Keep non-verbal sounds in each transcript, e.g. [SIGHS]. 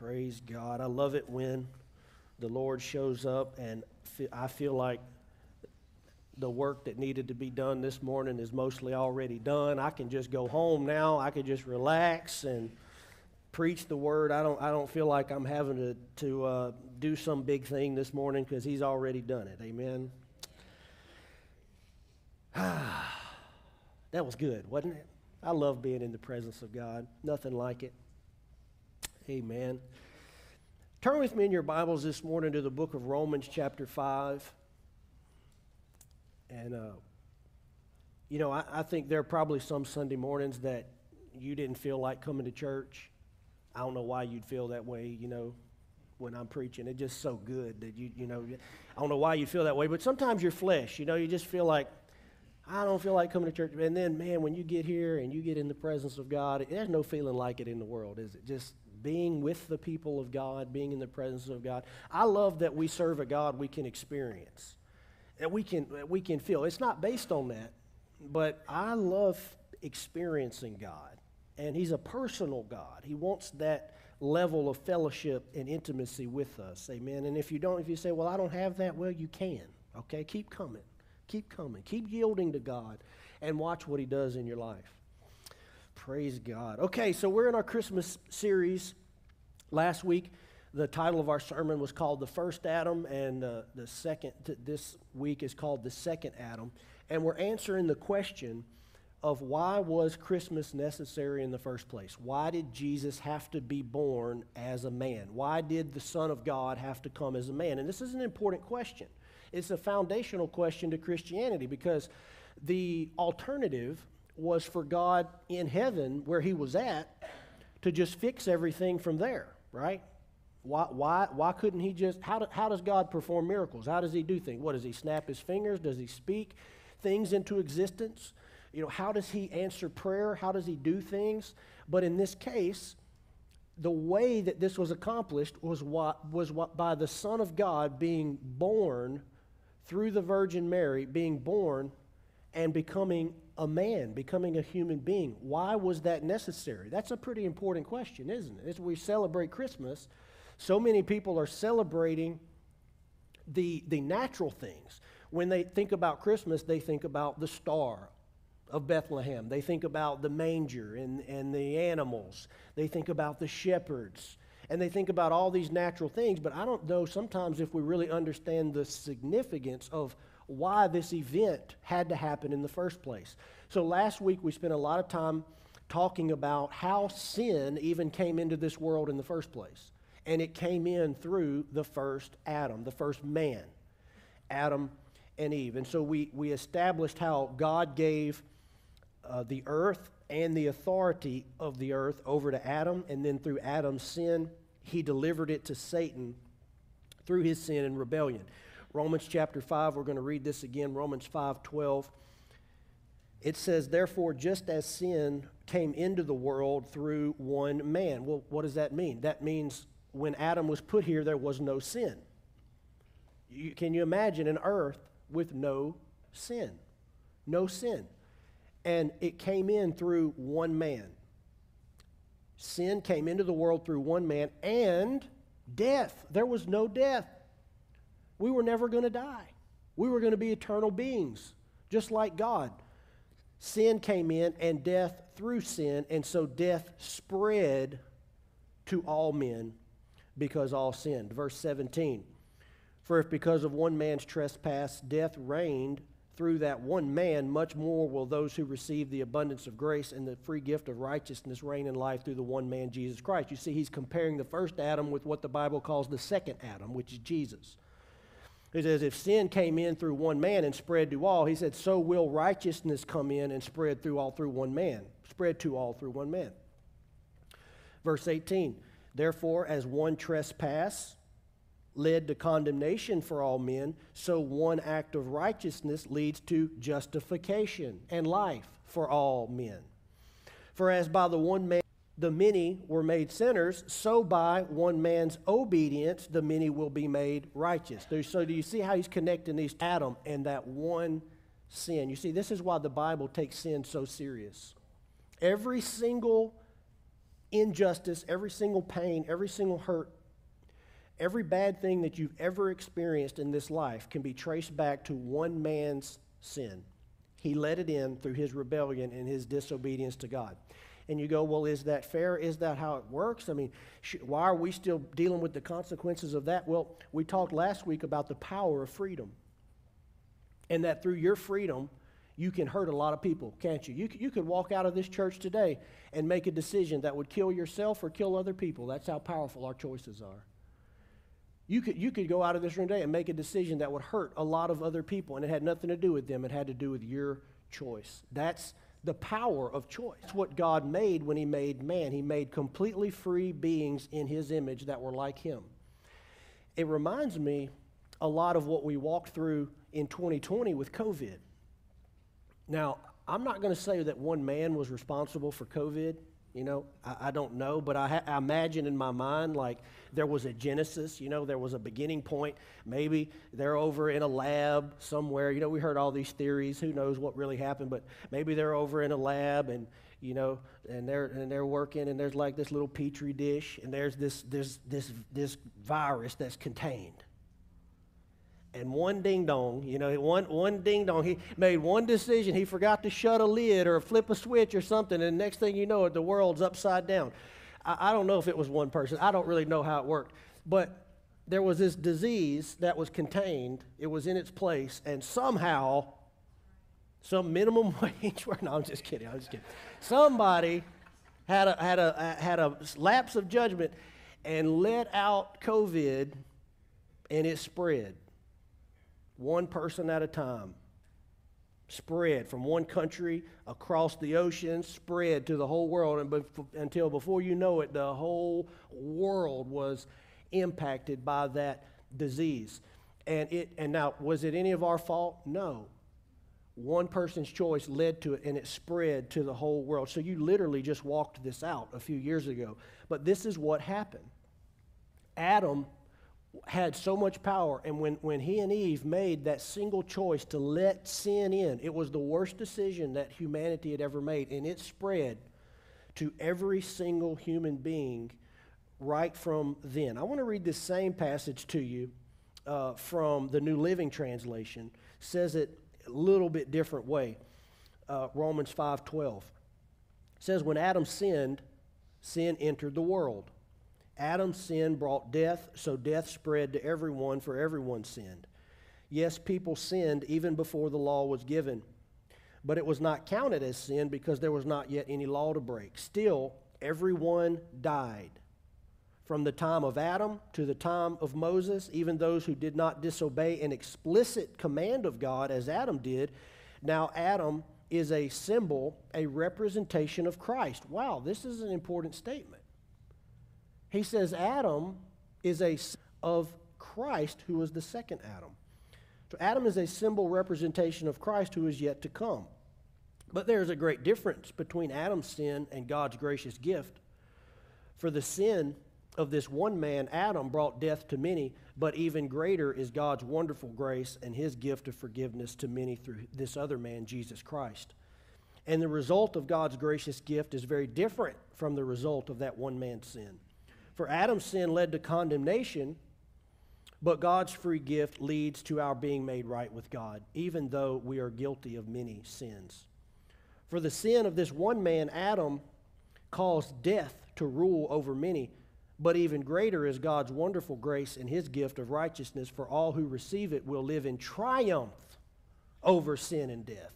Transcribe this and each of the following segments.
Praise God. I love it when the Lord shows up, and I feel like the work that needed to be done this morning is mostly already done. I can just go home now. I can just relax and preach the word. I don't, I don't feel like I'm having to, to uh, do some big thing this morning because He's already done it. Amen. [SIGHS] that was good, wasn't it? I love being in the presence of God. Nothing like it. Amen. Turn with me in your Bibles this morning to the book of Romans, chapter 5. And, uh, you know, I, I think there are probably some Sunday mornings that you didn't feel like coming to church. I don't know why you'd feel that way, you know, when I'm preaching. It's just so good that you, you know, I don't know why you feel that way, but sometimes your flesh, you know, you just feel like, I don't feel like coming to church. And then, man, when you get here and you get in the presence of God, there's no feeling like it in the world, is it? Just being with the people of God, being in the presence of God. I love that we serve a God we can experience, that we can, we can feel. It's not based on that, but I love experiencing God. And He's a personal God. He wants that level of fellowship and intimacy with us. Amen. And if you don't, if you say, well, I don't have that, well, you can. Okay? Keep coming. Keep coming. Keep yielding to God and watch what He does in your life. Praise God. Okay, so we're in our Christmas series. Last week, the title of our sermon was called The First Adam, and uh, the second, this week is called The Second Adam. And we're answering the question of why was Christmas necessary in the first place? Why did Jesus have to be born as a man? Why did the Son of God have to come as a man? And this is an important question. It's a foundational question to Christianity because the alternative was for God in heaven, where he was at, to just fix everything from there, right? Why, why, why couldn't he just, how, do, how does God perform miracles? How does he do things? What, does he snap his fingers? Does he speak things into existence? You know, how does he answer prayer? How does he do things? But in this case, the way that this was accomplished was what was what by the Son of God being born through the Virgin Mary, being born and becoming a man, becoming a human being. Why was that necessary? That's a pretty important question, isn't it? As we celebrate Christmas, so many people are celebrating the, the natural things. When they think about Christmas, they think about the star of Bethlehem. They think about the manger and, and the animals. They think about the shepherds. And they think about all these natural things, but I don't know sometimes if we really understand the significance of why this event had to happen in the first place. So last week we spent a lot of time talking about how sin even came into this world in the first place. And it came in through the first Adam, the first man, Adam and Eve. And so we, we established how God gave uh, the earth and the authority of the earth over to Adam, and then through Adam's sin, he delivered it to Satan through his sin and rebellion. Romans chapter 5, we're going to read this again, Romans 5 12. It says, Therefore, just as sin came into the world through one man. Well, what does that mean? That means when Adam was put here, there was no sin. You, can you imagine an earth with no sin? No sin. And it came in through one man. Sin came into the world through one man and death. There was no death. We were never going to die. We were going to be eternal beings, just like God. Sin came in and death through sin, and so death spread to all men because all sinned. Verse 17 For if because of one man's trespass death reigned through that one man, much more will those who receive the abundance of grace and the free gift of righteousness reign in life through the one man, Jesus Christ. You see, he's comparing the first Adam with what the Bible calls the second Adam, which is Jesus. He says, if sin came in through one man and spread to all, he said, so will righteousness come in and spread through all through one man, spread to all through one man. Verse 18, therefore, as one trespass led to condemnation for all men, so one act of righteousness leads to justification and life for all men. For as by the one man the many were made sinners, so by one man's obedience the many will be made righteous. So do you see how he's connecting these Adam and that one sin? You see, this is why the Bible takes sin so serious. Every single injustice, every single pain, every single hurt, every bad thing that you've ever experienced in this life can be traced back to one man's sin. He let it in through his rebellion and his disobedience to God. And you go, well, is that fair? Is that how it works? I mean, sh- why are we still dealing with the consequences of that? Well, we talked last week about the power of freedom. And that through your freedom, you can hurt a lot of people, can't you? You, you could walk out of this church today and make a decision that would kill yourself or kill other people. That's how powerful our choices are. You could, you could go out of this room today and make a decision that would hurt a lot of other people, and it had nothing to do with them. It had to do with your choice. That's the power of choice. What God made when He made man. He made completely free beings in His image that were like Him. It reminds me a lot of what we walked through in 2020 with COVID. Now, I'm not going to say that one man was responsible for COVID. You know, I, I don't know, but I, ha- I, imagine in my mind like there was a genesis, you know, there was a beginning point. Maybe they're over in a lab somewhere. You know, we heard all these theories. Who knows what really happened, but maybe they're over in a lab and, you know, and they're, and they're working and there's like this little petri dish and there's this, this, this, this virus that's contained and one ding dong, you know, one, one ding dong, he made one decision. He forgot to shut a lid or flip a switch or something, and next thing you know it, the world's upside down. I, I don't know if it was one person. I don't really know how it worked. But there was this disease that was contained, it was in its place, and somehow, some minimum [LAUGHS] wage, [LAUGHS] no, I'm just kidding, I'm just kidding. Somebody had a, had a, uh, had a lapse of judgment and let out COVID, and it spread one person at a time. Spread from one country across the ocean, spread to the whole world, and bef- until before you know it, the whole world was impacted by that disease. And it and now was it any of our fault? No. One person's choice led to it and it spread to the whole world. So you literally just walked this out a few years ago. But this is what happened. Adam had so much power. And when, when he and Eve made that single choice to let sin in, it was the worst decision that humanity had ever made. And it spread to every single human being right from then. I want to read this same passage to you uh, from the New Living Translation. It says it a little bit different way. Uh, Romans 5:12 says, "When Adam sinned, sin entered the world." Adam's sin brought death, so death spread to everyone, for everyone sinned. Yes, people sinned even before the law was given, but it was not counted as sin because there was not yet any law to break. Still, everyone died. From the time of Adam to the time of Moses, even those who did not disobey an explicit command of God as Adam did, now Adam is a symbol, a representation of Christ. Wow, this is an important statement. He says Adam is a of Christ who is the second Adam. So Adam is a symbol representation of Christ who is yet to come. But there's a great difference between Adam's sin and God's gracious gift. For the sin of this one man, Adam, brought death to many, but even greater is God's wonderful grace and his gift of forgiveness to many through this other man, Jesus Christ. And the result of God's gracious gift is very different from the result of that one man's sin. For Adam's sin led to condemnation, but God's free gift leads to our being made right with God, even though we are guilty of many sins. For the sin of this one man, Adam, caused death to rule over many, but even greater is God's wonderful grace and his gift of righteousness for all who receive it will live in triumph over sin and death.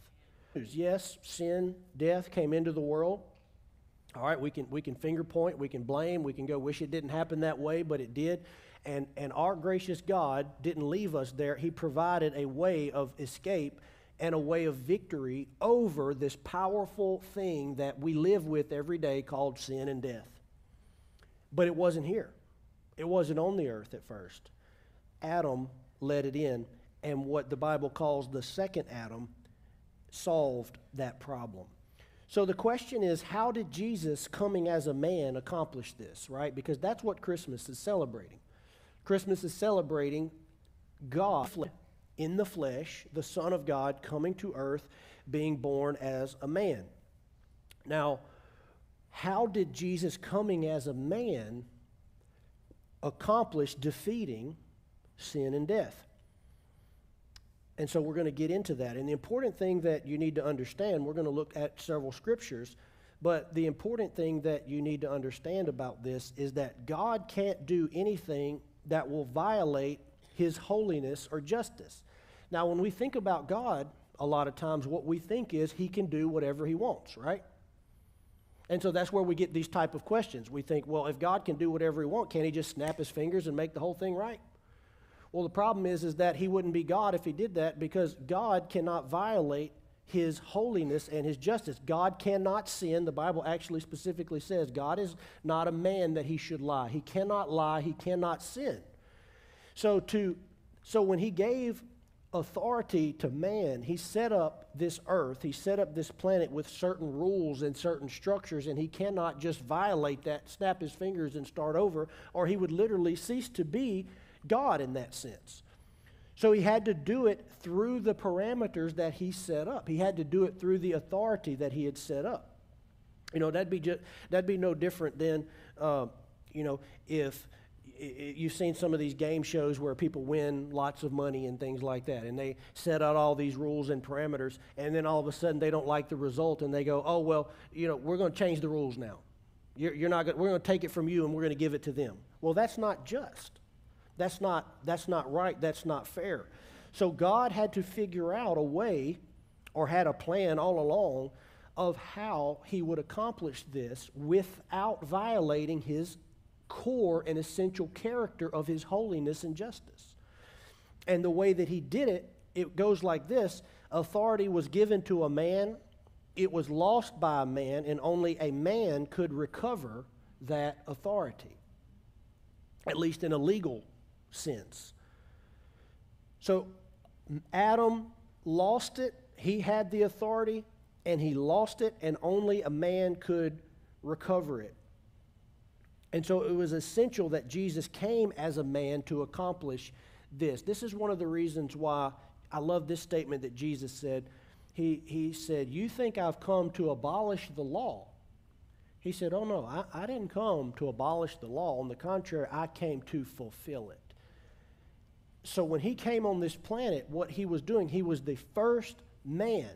Yes, sin, death came into the world. All right, we can, we can finger point, we can blame, we can go wish it didn't happen that way, but it did. And, and our gracious God didn't leave us there. He provided a way of escape and a way of victory over this powerful thing that we live with every day called sin and death. But it wasn't here, it wasn't on the earth at first. Adam let it in, and what the Bible calls the second Adam solved that problem. So the question is, how did Jesus coming as a man accomplish this, right? Because that's what Christmas is celebrating. Christmas is celebrating God in the flesh, the Son of God coming to earth, being born as a man. Now, how did Jesus coming as a man accomplish defeating sin and death? And so we're going to get into that. And the important thing that you need to understand, we're going to look at several scriptures, but the important thing that you need to understand about this is that God can't do anything that will violate his holiness or justice. Now, when we think about God, a lot of times what we think is he can do whatever he wants, right? And so that's where we get these type of questions. We think, well, if God can do whatever he wants, can't he just snap his fingers and make the whole thing right? Well, the problem is, is that he wouldn't be God if he did that because God cannot violate his holiness and his justice. God cannot sin. The Bible actually specifically says God is not a man that he should lie. He cannot lie. He cannot sin. So to so when he gave authority to man, he set up this earth, he set up this planet with certain rules and certain structures, and he cannot just violate that, snap his fingers, and start over, or he would literally cease to be God in that sense. So he had to do it through the parameters that he set up. He had to do it through the authority that he had set up. You know, that'd be, just, that'd be no different than, uh, you know, if you've seen some of these game shows where people win lots of money and things like that, and they set out all these rules and parameters, and then all of a sudden they don't like the result, and they go, "Oh well, you know, we're going to change the rules now. You're, you're not. Gonna, we're going to take it from you, and we're going to give it to them." Well, that's not just. That's not. That's not right. That's not fair. So God had to figure out a way, or had a plan all along, of how He would accomplish this without violating His core and essential character of his holiness and justice. And the way that he did it, it goes like this authority was given to a man, it was lost by a man, and only a man could recover that authority, at least in a legal sense. So Adam lost it, he had the authority, and he lost it, and only a man could recover it. And so it was essential that Jesus came as a man to accomplish this. This is one of the reasons why I love this statement that Jesus said. He, he said, You think I've come to abolish the law? He said, Oh, no, I, I didn't come to abolish the law. On the contrary, I came to fulfill it. So when he came on this planet, what he was doing, he was the first man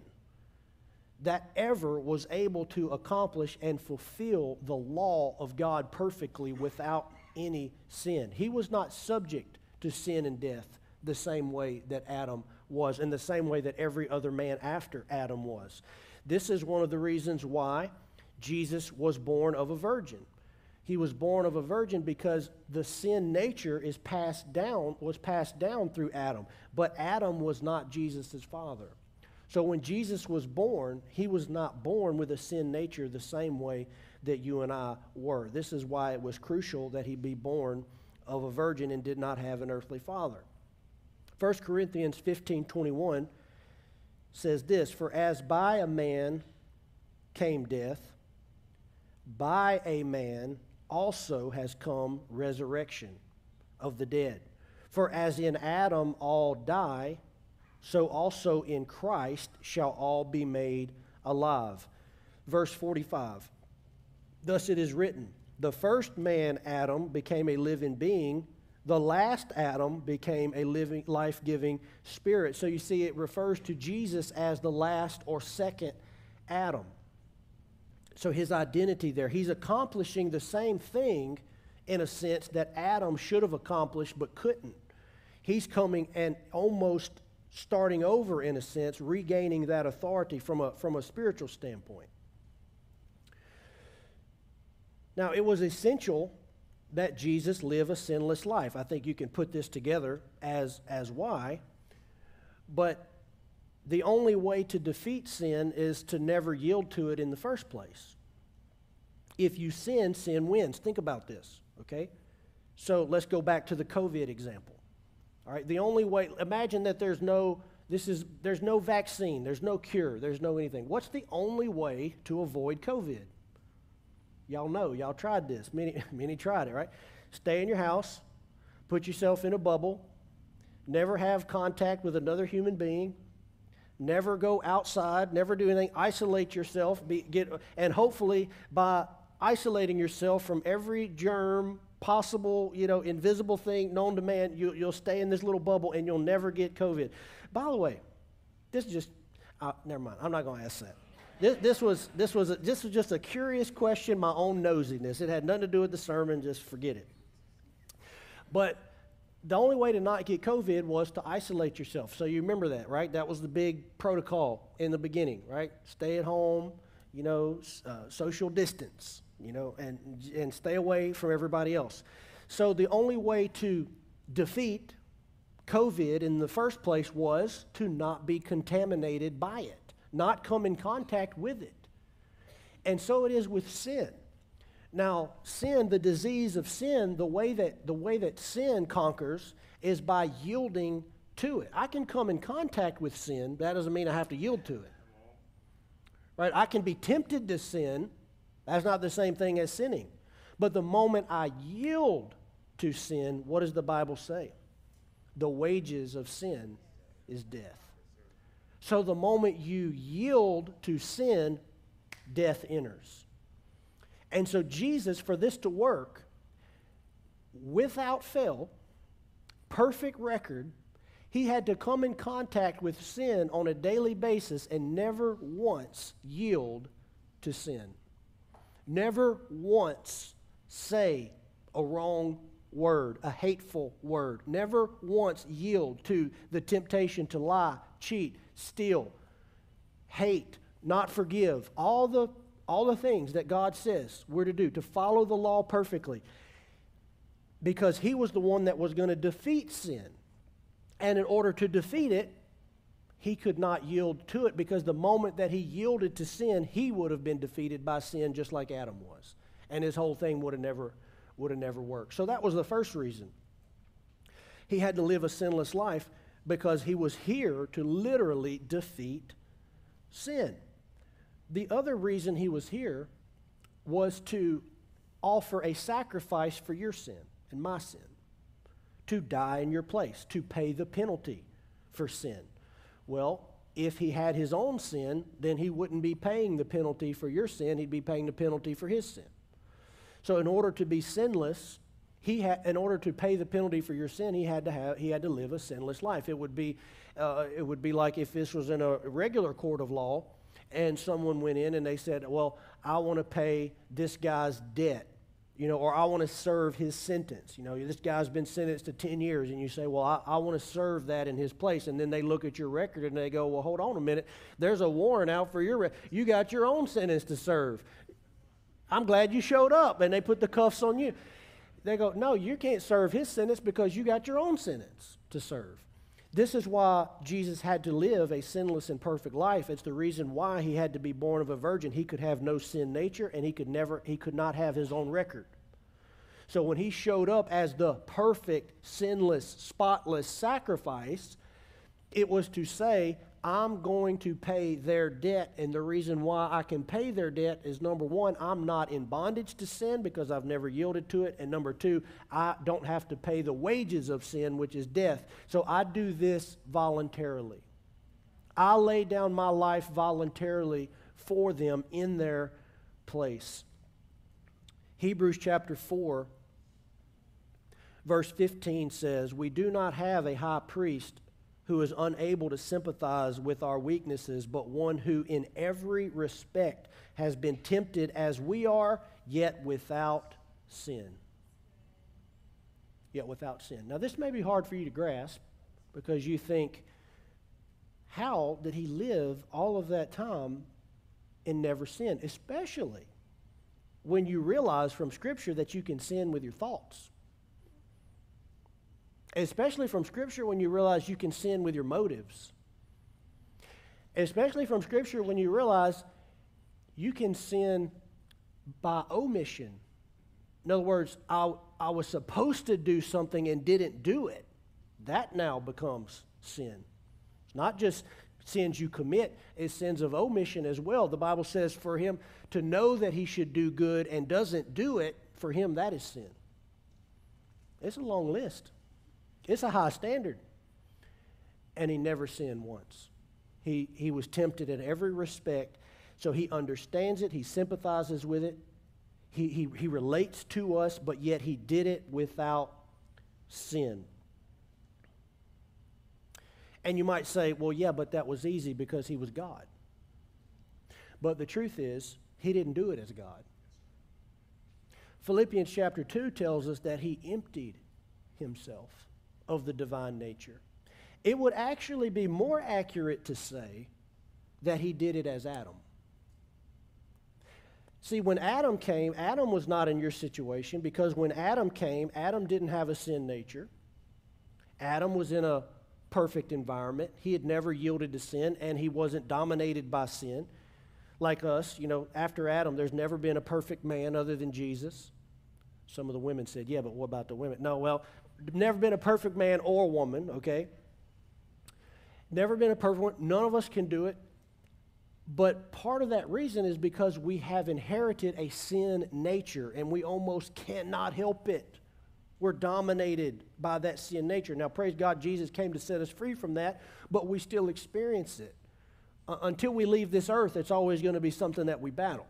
that ever was able to accomplish and fulfill the law of God perfectly without any sin. He was not subject to sin and death the same way that Adam was, in the same way that every other man after Adam was. This is one of the reasons why Jesus was born of a virgin. He was born of a virgin because the sin nature is passed down, was passed down through Adam. But Adam was not Jesus' father. So when Jesus was born, he was not born with a sin nature the same way that you and I were. This is why it was crucial that he be born of a virgin and did not have an earthly father. 1 Corinthians 15 21 says this For as by a man came death, by a man also has come resurrection of the dead. For as in Adam all die, so also in Christ shall all be made alive. Verse 45 Thus it is written The first man, Adam, became a living being. The last Adam became a living, life giving spirit. So you see, it refers to Jesus as the last or second Adam. So his identity there, he's accomplishing the same thing in a sense that Adam should have accomplished but couldn't. He's coming and almost starting over in a sense, regaining that authority from a, from a spiritual standpoint. Now, it was essential that Jesus live a sinless life. I think you can put this together as, as why. But the only way to defeat sin is to never yield to it in the first place. If you sin, sin wins. Think about this, okay? So let's go back to the COVID example. All right, the only way, imagine that there's no, this is, there's no vaccine, there's no cure, there's no anything. What's the only way to avoid COVID? Y'all know, y'all tried this. Many, [LAUGHS] many tried it, right? Stay in your house, put yourself in a bubble, never have contact with another human being, never go outside, never do anything, isolate yourself, be, get, and hopefully by isolating yourself from every germ, possible, you know, invisible thing known to man. You, you'll stay in this little bubble and you'll never get COVID. By the way, this is just, uh, never mind. I'm not going to ask that. This, this, was, this, was a, this was just a curious question, my own nosiness. It had nothing to do with the sermon, just forget it. But the only way to not get COVID was to isolate yourself. So you remember that, right? That was the big protocol in the beginning, right? Stay at home, you know, uh, social distance, you know, and, and stay away from everybody else. So the only way to defeat COVID in the first place was to not be contaminated by it, not come in contact with it. And so it is with sin. Now, sin, the disease of sin, the way that, the way that sin conquers is by yielding to it. I can come in contact with sin, that doesn't mean I have to yield to it. Right? I can be tempted to sin, that's not the same thing as sinning. But the moment I yield to sin, what does the Bible say? The wages of sin is death. So the moment you yield to sin, death enters. And so, Jesus, for this to work, without fail, perfect record, he had to come in contact with sin on a daily basis and never once yield to sin. Never once say a wrong word, a hateful word. Never once yield to the temptation to lie, cheat, steal, hate, not forgive. All the all the things that God says we're to do, to follow the law perfectly, because He was the one that was going to defeat sin. And in order to defeat it, He could not yield to it because the moment that He yielded to sin, He would have been defeated by sin just like Adam was. And His whole thing would have never, would have never worked. So that was the first reason. He had to live a sinless life because He was here to literally defeat sin. The other reason he was here was to offer a sacrifice for your sin and my sin, to die in your place, to pay the penalty for sin. Well, if he had his own sin, then he wouldn't be paying the penalty for your sin, he'd be paying the penalty for his sin. So in order to be sinless, he had, in order to pay the penalty for your sin, he had to have, he had to live a sinless life. It would be, uh, it would be like if this was in a regular court of law, and someone went in and they said, Well, I want to pay this guy's debt, you know, or I want to serve his sentence. You know, this guy's been sentenced to 10 years, and you say, Well, I, I want to serve that in his place. And then they look at your record and they go, Well, hold on a minute. There's a warrant out for your, re- you got your own sentence to serve. I'm glad you showed up, and they put the cuffs on you. They go, No, you can't serve his sentence because you got your own sentence to serve. This is why Jesus had to live a sinless and perfect life. It's the reason why he had to be born of a virgin. He could have no sin nature and he could never he could not have his own record. So when he showed up as the perfect, sinless, spotless sacrifice, it was to say, I'm going to pay their debt. And the reason why I can pay their debt is number one, I'm not in bondage to sin because I've never yielded to it. And number two, I don't have to pay the wages of sin, which is death. So I do this voluntarily. I lay down my life voluntarily for them in their place. Hebrews chapter 4, verse 15 says, We do not have a high priest who is unable to sympathize with our weaknesses, but one who in every respect has been tempted as we are, yet without sin. Yet without sin. Now, this may be hard for you to grasp because you think, how did he live all of that time and never sin? Especially when you realize from Scripture that you can sin with your thoughts especially from Scripture when you realize you can sin with your motives. Especially from Scripture when you realize you can sin by omission. In other words, I, I was supposed to do something and didn't do it. That now becomes sin. It's not just sins you commit, it's sins of omission as well. The Bible says for him to know that he should do good and doesn't do it, for him that is sin. It's a long list. It's a high standard. And he never sinned once. He, he was tempted in every respect, so he understands it, he sympathizes with it, he, he, he relates to us, but yet he did it without sin. And you might say, well, yeah, but that was easy because he was God. But the truth is, he didn't do it as God. Philippians chapter 2 tells us that he emptied himself of the divine nature. It would actually be more accurate to say that he did it as Adam. See, when Adam came, Adam was not in your situation because when Adam came, Adam didn't have a sin nature. Adam was in a perfect environment. He had never yielded to sin and he wasn't dominated by sin like us. You know, after Adam, there's never been a perfect man other than Jesus. Some of the women said, Yeah, but what about the women? No, well, never been a perfect man or woman, okay? Never been a perfect one. None of us can do it. But part of that reason is because we have inherited a sin nature and we almost cannot help it. We're dominated by that sin nature. Now, praise God, Jesus came to set us free from that, but we still experience it. Uh, until we leave this earth, it's always going to be something that we battle.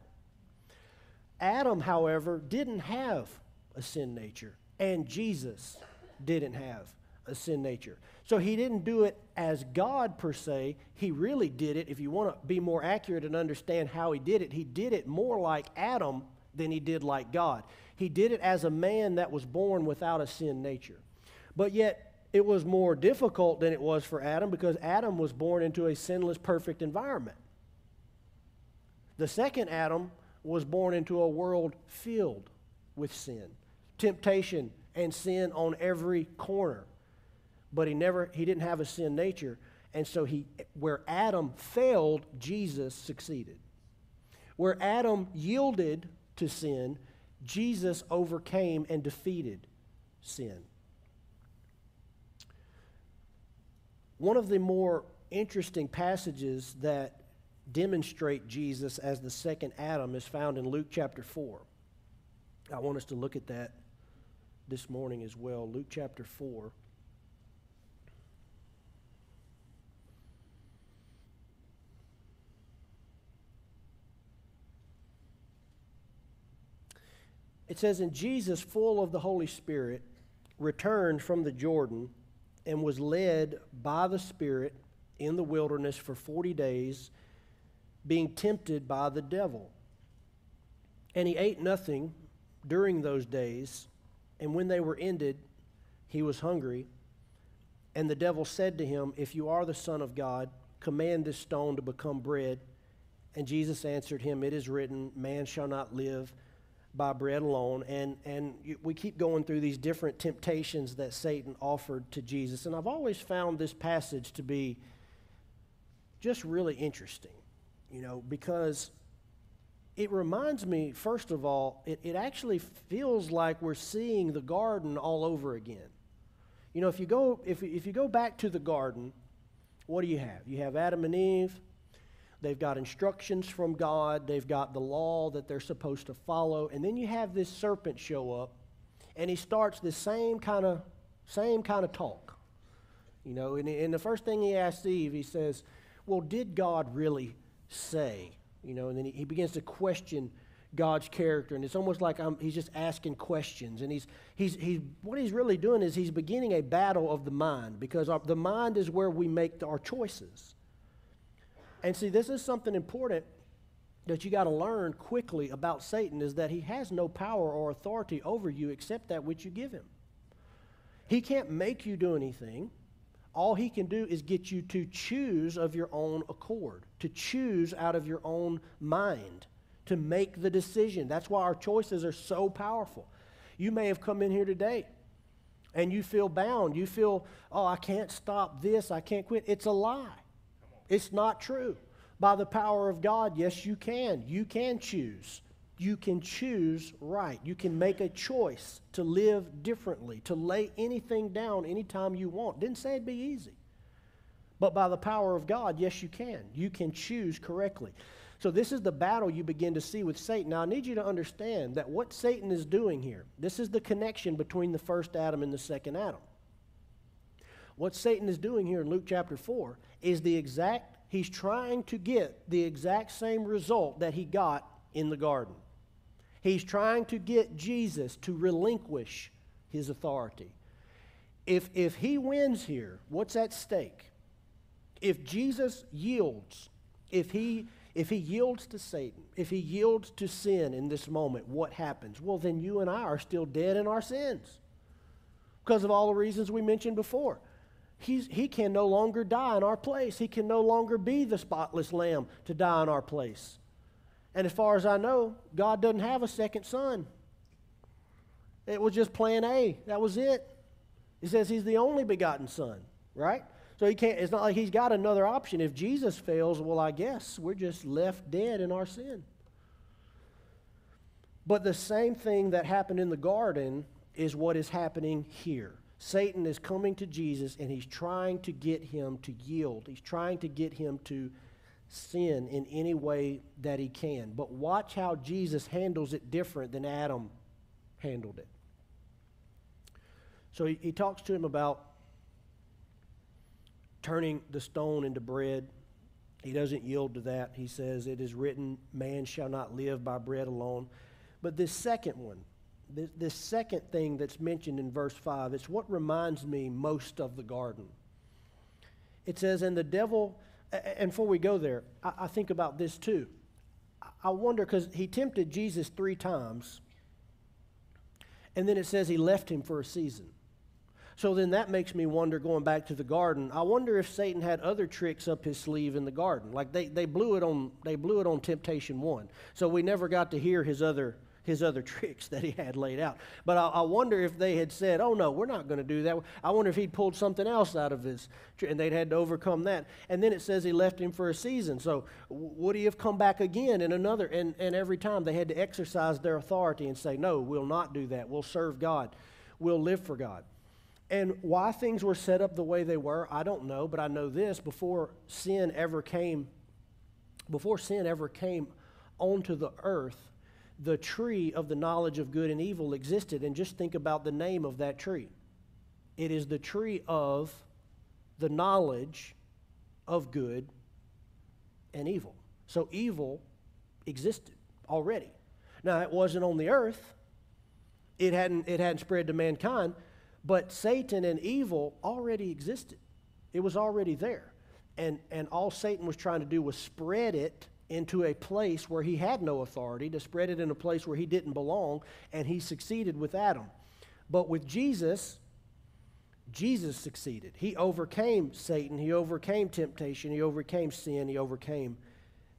Adam, however, didn't have a sin nature, and Jesus didn't have a sin nature. So he didn't do it as God per se. He really did it, if you want to be more accurate and understand how he did it, he did it more like Adam than he did like God. He did it as a man that was born without a sin nature. But yet, it was more difficult than it was for Adam because Adam was born into a sinless, perfect environment. The second Adam was born into a world filled with sin, temptation, and sin on every corner. But he never he didn't have a sin nature, and so he where Adam failed, Jesus succeeded. Where Adam yielded to sin, Jesus overcame and defeated sin. One of the more interesting passages that demonstrate Jesus as the second Adam is found in Luke chapter 4. I want us to look at that this morning as well. Luke chapter 4. It says, And Jesus, full of the Holy Spirit, returned from the Jordan and was led by the Spirit in the wilderness for 40 days, being tempted by the devil. And he ate nothing during those days, and when they were ended, he was hungry. And the devil said to him, If you are the Son of God, command this stone to become bread. And Jesus answered him, It is written, Man shall not live by bread alone. And, and we keep going through these different temptations that Satan offered to Jesus. And I've always found this passage to be just really interesting, you know, because it reminds me, first of all, it, it actually feels like we're seeing the garden all over again. You know, if you go, if, if you go back to the garden, what do you have? You have Adam and Eve, They've got instructions from God. They've got the law that they're supposed to follow. And then you have this serpent show up, and he starts the same kind of same kind of talk. You know, and, and the first thing he asks Eve, he says, Well, did God really say? You know, and then he, he begins to question God's character, and it's almost like I'm, he's just asking questions. And he's, he's, he's, what he's really doing is he's beginning a battle of the mind because our, the mind is where we make our choices. And see, this is something important that you got to learn quickly about Satan is that he has no power or authority over you except that which you give him. He can't make you do anything. All he can do is get you to choose of your own accord, to choose out of your own mind, to make the decision. That's why our choices are so powerful. You may have come in here today and you feel bound. You feel, oh, I can't stop this, I can't quit. It's a lie. It's not true. By the power of God, yes, you can. You can choose. You can choose right. You can make a choice to live differently, to lay anything down anytime you want. Didn't say it'd be easy. But by the power of God, yes, you can. You can choose correctly. So, this is the battle you begin to see with Satan. Now, I need you to understand that what Satan is doing here, this is the connection between the first Adam and the second Adam. What Satan is doing here in Luke chapter 4 is the exact, he's trying to get the exact same result that he got in the garden. He's trying to get Jesus to relinquish his authority. If, if he wins here, what's at stake? If Jesus yields, if he, if he yields to Satan, if he yields to sin in this moment, what happens? Well, then you and I are still dead in our sins because of all the reasons we mentioned before. He's, he can no longer die in our place. He can no longer be the spotless lamb to die in our place. And as far as I know, God doesn't have a second son. It was just plan A. That was it. He says he's the only begotten son, right? So he can't, it's not like he's got another option. If Jesus fails, well, I guess we're just left dead in our sin. But the same thing that happened in the garden is what is happening here. Satan is coming to Jesus and he's trying to get him to yield. He's trying to get him to sin in any way that he can. But watch how Jesus handles it different than Adam handled it. So he, he talks to him about turning the stone into bread. He doesn't yield to that. He says, It is written, man shall not live by bread alone. But this second one, this, this second thing that's mentioned in verse 5, it's what reminds me most of the garden. It says, And the devil, and before we go there, I, I think about this too. I wonder, because he tempted Jesus three times, and then it says he left him for a season. So then that makes me wonder, going back to the garden, I wonder if Satan had other tricks up his sleeve in the garden. Like they, they blew it on they blew it on temptation one. So we never got to hear his other his other [LAUGHS] tricks that he had laid out. But I, I wonder if they had said, "Oh no, we're not going to do that." I wonder if he'd pulled something else out of his, and they'd had to overcome that. And then it says he left him for a season. So would he have come back again in another? And and every time they had to exercise their authority and say, "No, we'll not do that. We'll serve God. We'll live for God." And why things were set up the way they were, I don't know, but I know this before sin ever came before sin ever came onto the earth, the tree of the knowledge of good and evil existed and just think about the name of that tree. It is the tree of the knowledge of good and evil. So evil existed already. Now it wasn't on the earth. It hadn't it hadn't spread to mankind, but Satan and evil already existed, it was already there. And, and all Satan was trying to do was spread it into a place where he had no authority, to spread it in a place where he didn't belong, and he succeeded with Adam. But with Jesus, Jesus succeeded. He overcame Satan, he overcame temptation, he overcame sin, he overcame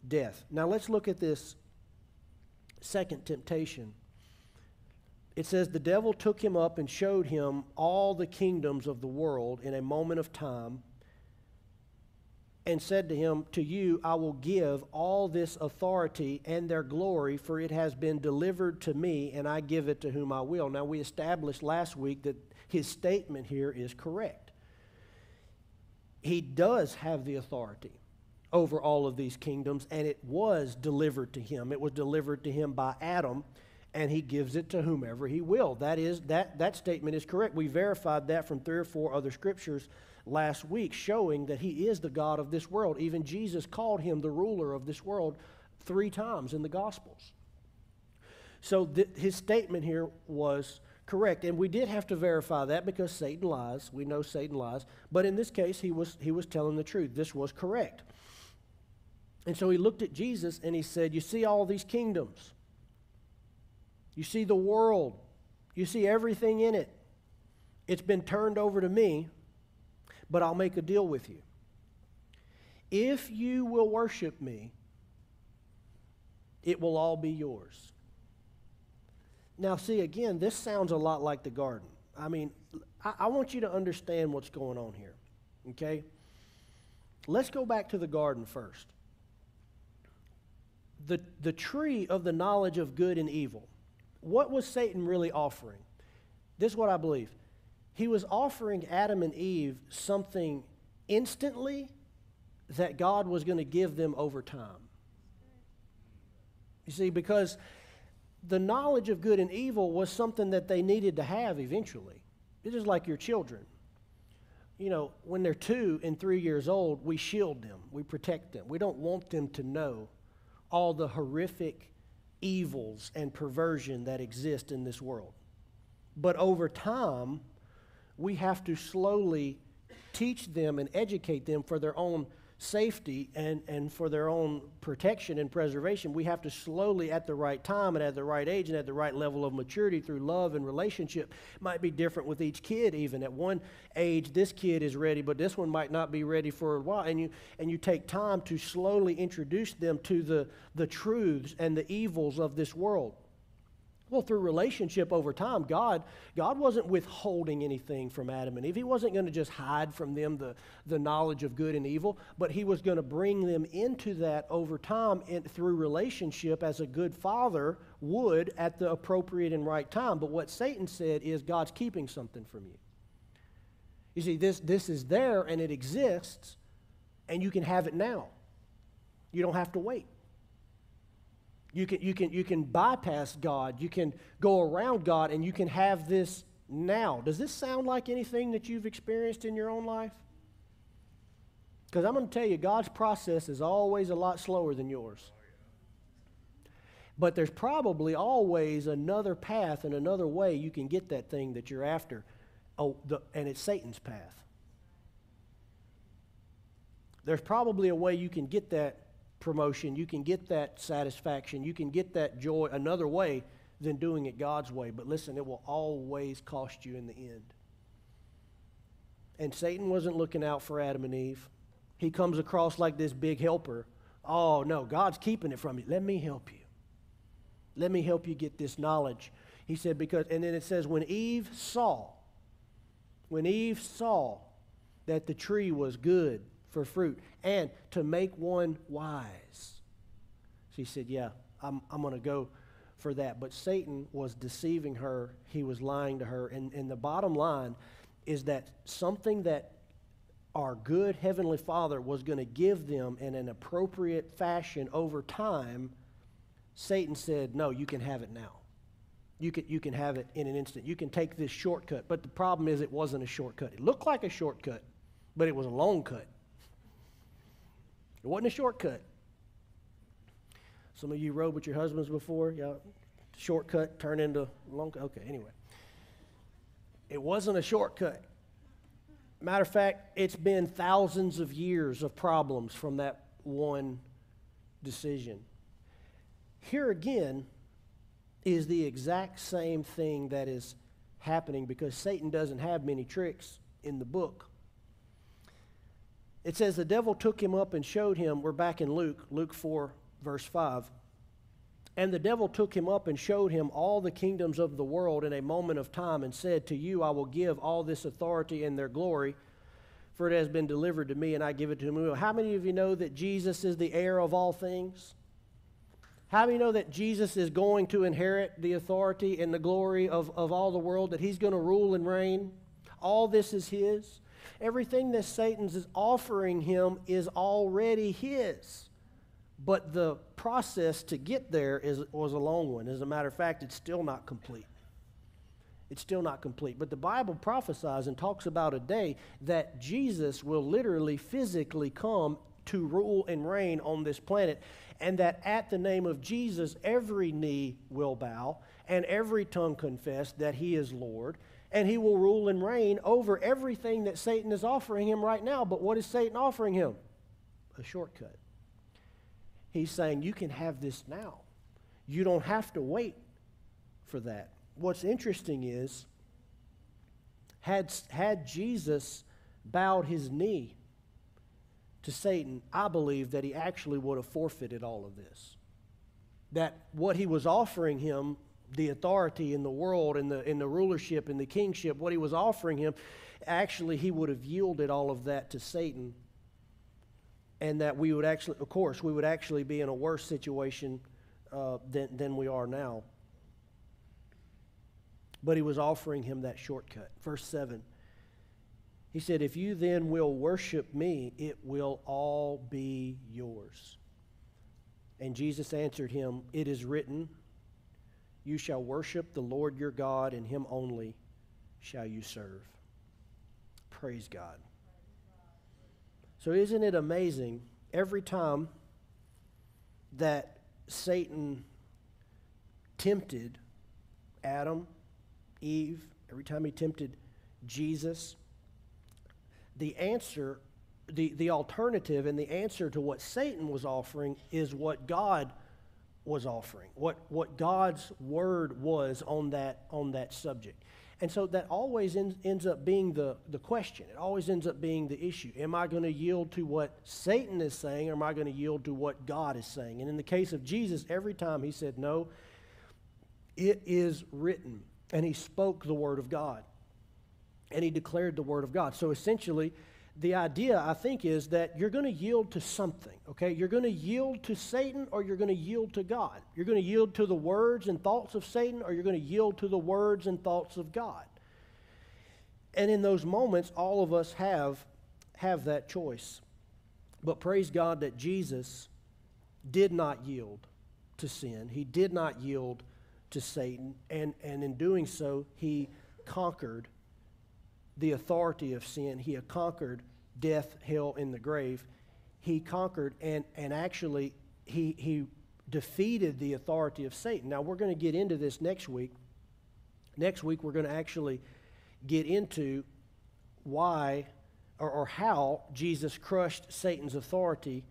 death. Now let's look at this second temptation it says, The devil took him up and showed him all the kingdoms of the world in a moment of time and said to him, To you I will give all this authority and their glory, for it has been delivered to me, and I give it to whom I will. Now, we established last week that his statement here is correct. He does have the authority over all of these kingdoms, and it was delivered to him. It was delivered to him by Adam and he gives it to whomever he will. That is that that statement is correct. We verified that from three or four other scriptures last week showing that he is the God of this world. Even Jesus called him the ruler of this world 3 times in the gospels. So th- his statement here was correct and we did have to verify that because Satan lies. We know Satan lies, but in this case he was he was telling the truth. This was correct. And so he looked at Jesus and he said, "You see all these kingdoms? You see the world, you see everything in it. It's been turned over to me, but I'll make a deal with you. If you will worship me, it will all be yours. Now, see, again, this sounds a lot like the garden. I mean, I, I, want you to understand what's going on here, okay? Let's go back to the garden first. The, the tree of the knowledge of good and evil what was Satan really offering? This is what I believe. He was offering Adam and Eve something instantly that God was going to give them over time. You see, because the knowledge of good and evil was something that they needed to have eventually. It is like your children. You know, when they're two and three years old, we shield them, we protect them. We don't want them to know all the horrific evils and perversion that exist in this world. But over time, we have to slowly teach them and educate them for their own safety and, and for their own protection and preservation, we have to slowly, at the right time and at the right age and at the right level of maturity through love and relationship, might be different with each kid. Even at one age, this kid is ready, but this one might not be ready for a while. And you and you take time to slowly introduce them to the the truths and the evils of this world. Well, through relationship over time, God, God wasn't withholding anything from Adam and Eve. He wasn't going to just hide from them the, the knowledge of good and evil, but He was going to bring them into that over time in, through relationship as a good father would at the appropriate and right time. But what Satan said is God's keeping something from you. You see, this, this is there and it exists, and you can have it now. You don't have to wait. You can, you, can, you can bypass God. You can go around God and you can have this now. Does this sound like anything that you've experienced in your own life? Because I'm going to tell you, God's process is always a lot slower than yours. But there's probably always another path and another way you can get that thing that you're after. Oh, the, and it's Satan's path. There's probably a way you can get that promotion, you can get that satisfaction, you can get that joy another way than doing it God's way. But listen, it will always cost you in the end. And Satan wasn't looking out for Adam and Eve. He comes across like this big helper. Oh, no, God's keeping it from you. Let me help you. Let me help you get this knowledge. He said, because, and then it says, when Eve saw, when Eve saw that the tree was good for fruit and to make one wise. She said, Yeah, I'm, I'm going to go for that. But Satan was deceiving her, he was lying to her. And, and the bottom line is that something that our good Heavenly Father was going to give them in an appropriate fashion over time, Satan said, No, you can have it now. You can, you can have it in an instant. You can take this shortcut. But the problem is, it wasn't a shortcut. It looked like a shortcut, but it was a long cut. It wasn't a shortcut. Some of you rode with your husbands before. Yeah, shortcut turned into long. Okay, anyway, it wasn't a shortcut. Matter of fact, it's been thousands of years of problems from that one decision. Here again is the exact same thing that is happening because Satan doesn't have many tricks in the book. It says the devil took him up and showed him, we're back in Luke, Luke 4, verse 5. And the devil took him up and showed him all the kingdoms of the world in a moment of time and said, To you I will give all this authority and their glory, for it has been delivered to me and I give it to him. How many of you know that Jesus is the heir of all things? How many know that Jesus is going to inherit the authority and the glory of, of all the world, that he's going to rule and reign? All this is his. Everything that Satan's is offering him is already his. But the process to get there is, was a long one. As a matter of fact, it's still not complete. It's still not complete. But the Bible prophesies and talks about a day that Jesus will literally, physically come to rule and reign on this planet, and that at the name of Jesus, every knee will bow and every tongue confess that he is Lord, and he will rule and reign over everything that Satan is offering him right now. But what is Satan offering him? A shortcut. He's saying, You can have this now. You don't have to wait for that. What's interesting is, had, had Jesus bowed his knee to Satan, I believe that he actually would have forfeited all of this. That what he was offering him the authority in the world and the, in the rulership and the kingship, what he was offering him, actually he would have yielded all of that to Satan. And that we would actually, of course, we would actually be in a worse situation uh, than, than we are now. But he was offering him that shortcut. Verse 7. He said, If you then will worship me, it will all be yours. And Jesus answered him, It is written, you shall worship the Lord your God, and him only shall you serve. Praise God. So, isn't it amazing every time that Satan tempted Adam, Eve, every time he tempted Jesus, the answer, the, the alternative and the answer to what Satan was offering is what God was offering, what, what God's word was on that, on that subject. And so that always ends, ends up being the, the question. It always ends up being the issue. Am I going to yield to what Satan is saying, or am I going to yield to what God is saying? And in the case of Jesus, every time he said, No, it is written. And he spoke the word of God. And he declared the word of God. So essentially, the idea, I think, is that you're going to yield to something, okay? You're going to yield to Satan or you're going to yield to God. You're going to yield to the words and thoughts of Satan or you're going to yield to the words and thoughts of God. And in those moments, all of us have, have that choice. But praise God that Jesus did not yield to sin, he did not yield to Satan, and, and in doing so, he conquered the authority of sin. He had conquered death, hell, and the grave. He conquered and, and actually he, he defeated the authority of Satan. Now, we're going to get into this next week. Next week, we're going to actually get into why or, or how Jesus crushed Satan's authority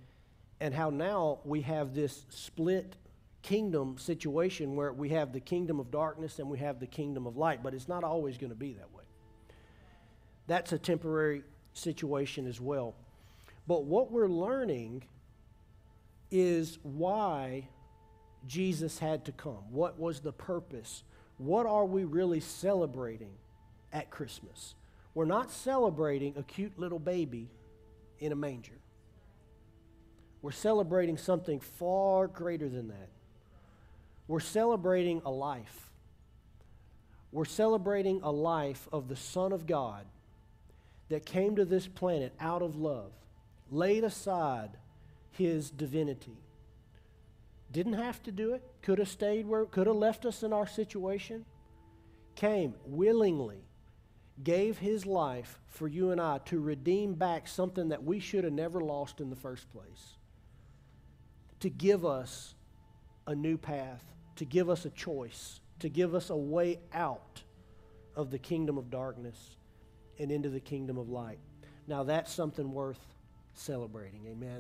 and how now we have this split kingdom situation where we have the kingdom of darkness and we have the kingdom of light, but it's not always going to be that way. That's a temporary situation as well. But what we're learning is why Jesus had to come. What was the purpose? What are we really celebrating at Christmas? We're not celebrating a cute little baby in a manger. We're celebrating something far greater than that. We're celebrating a life. We're celebrating a life of the Son of God that came to this planet out of love, laid aside his divinity. Didn't have to do it, could have stayed where, could have left us in our situation. Came willingly, gave his life for you and I to redeem back something that we should have never lost in the first place. To give us a new path, to give us a choice, to give us a way out of the kingdom of darkness and into the kingdom of light. Now, that's something worth celebrating. Amen.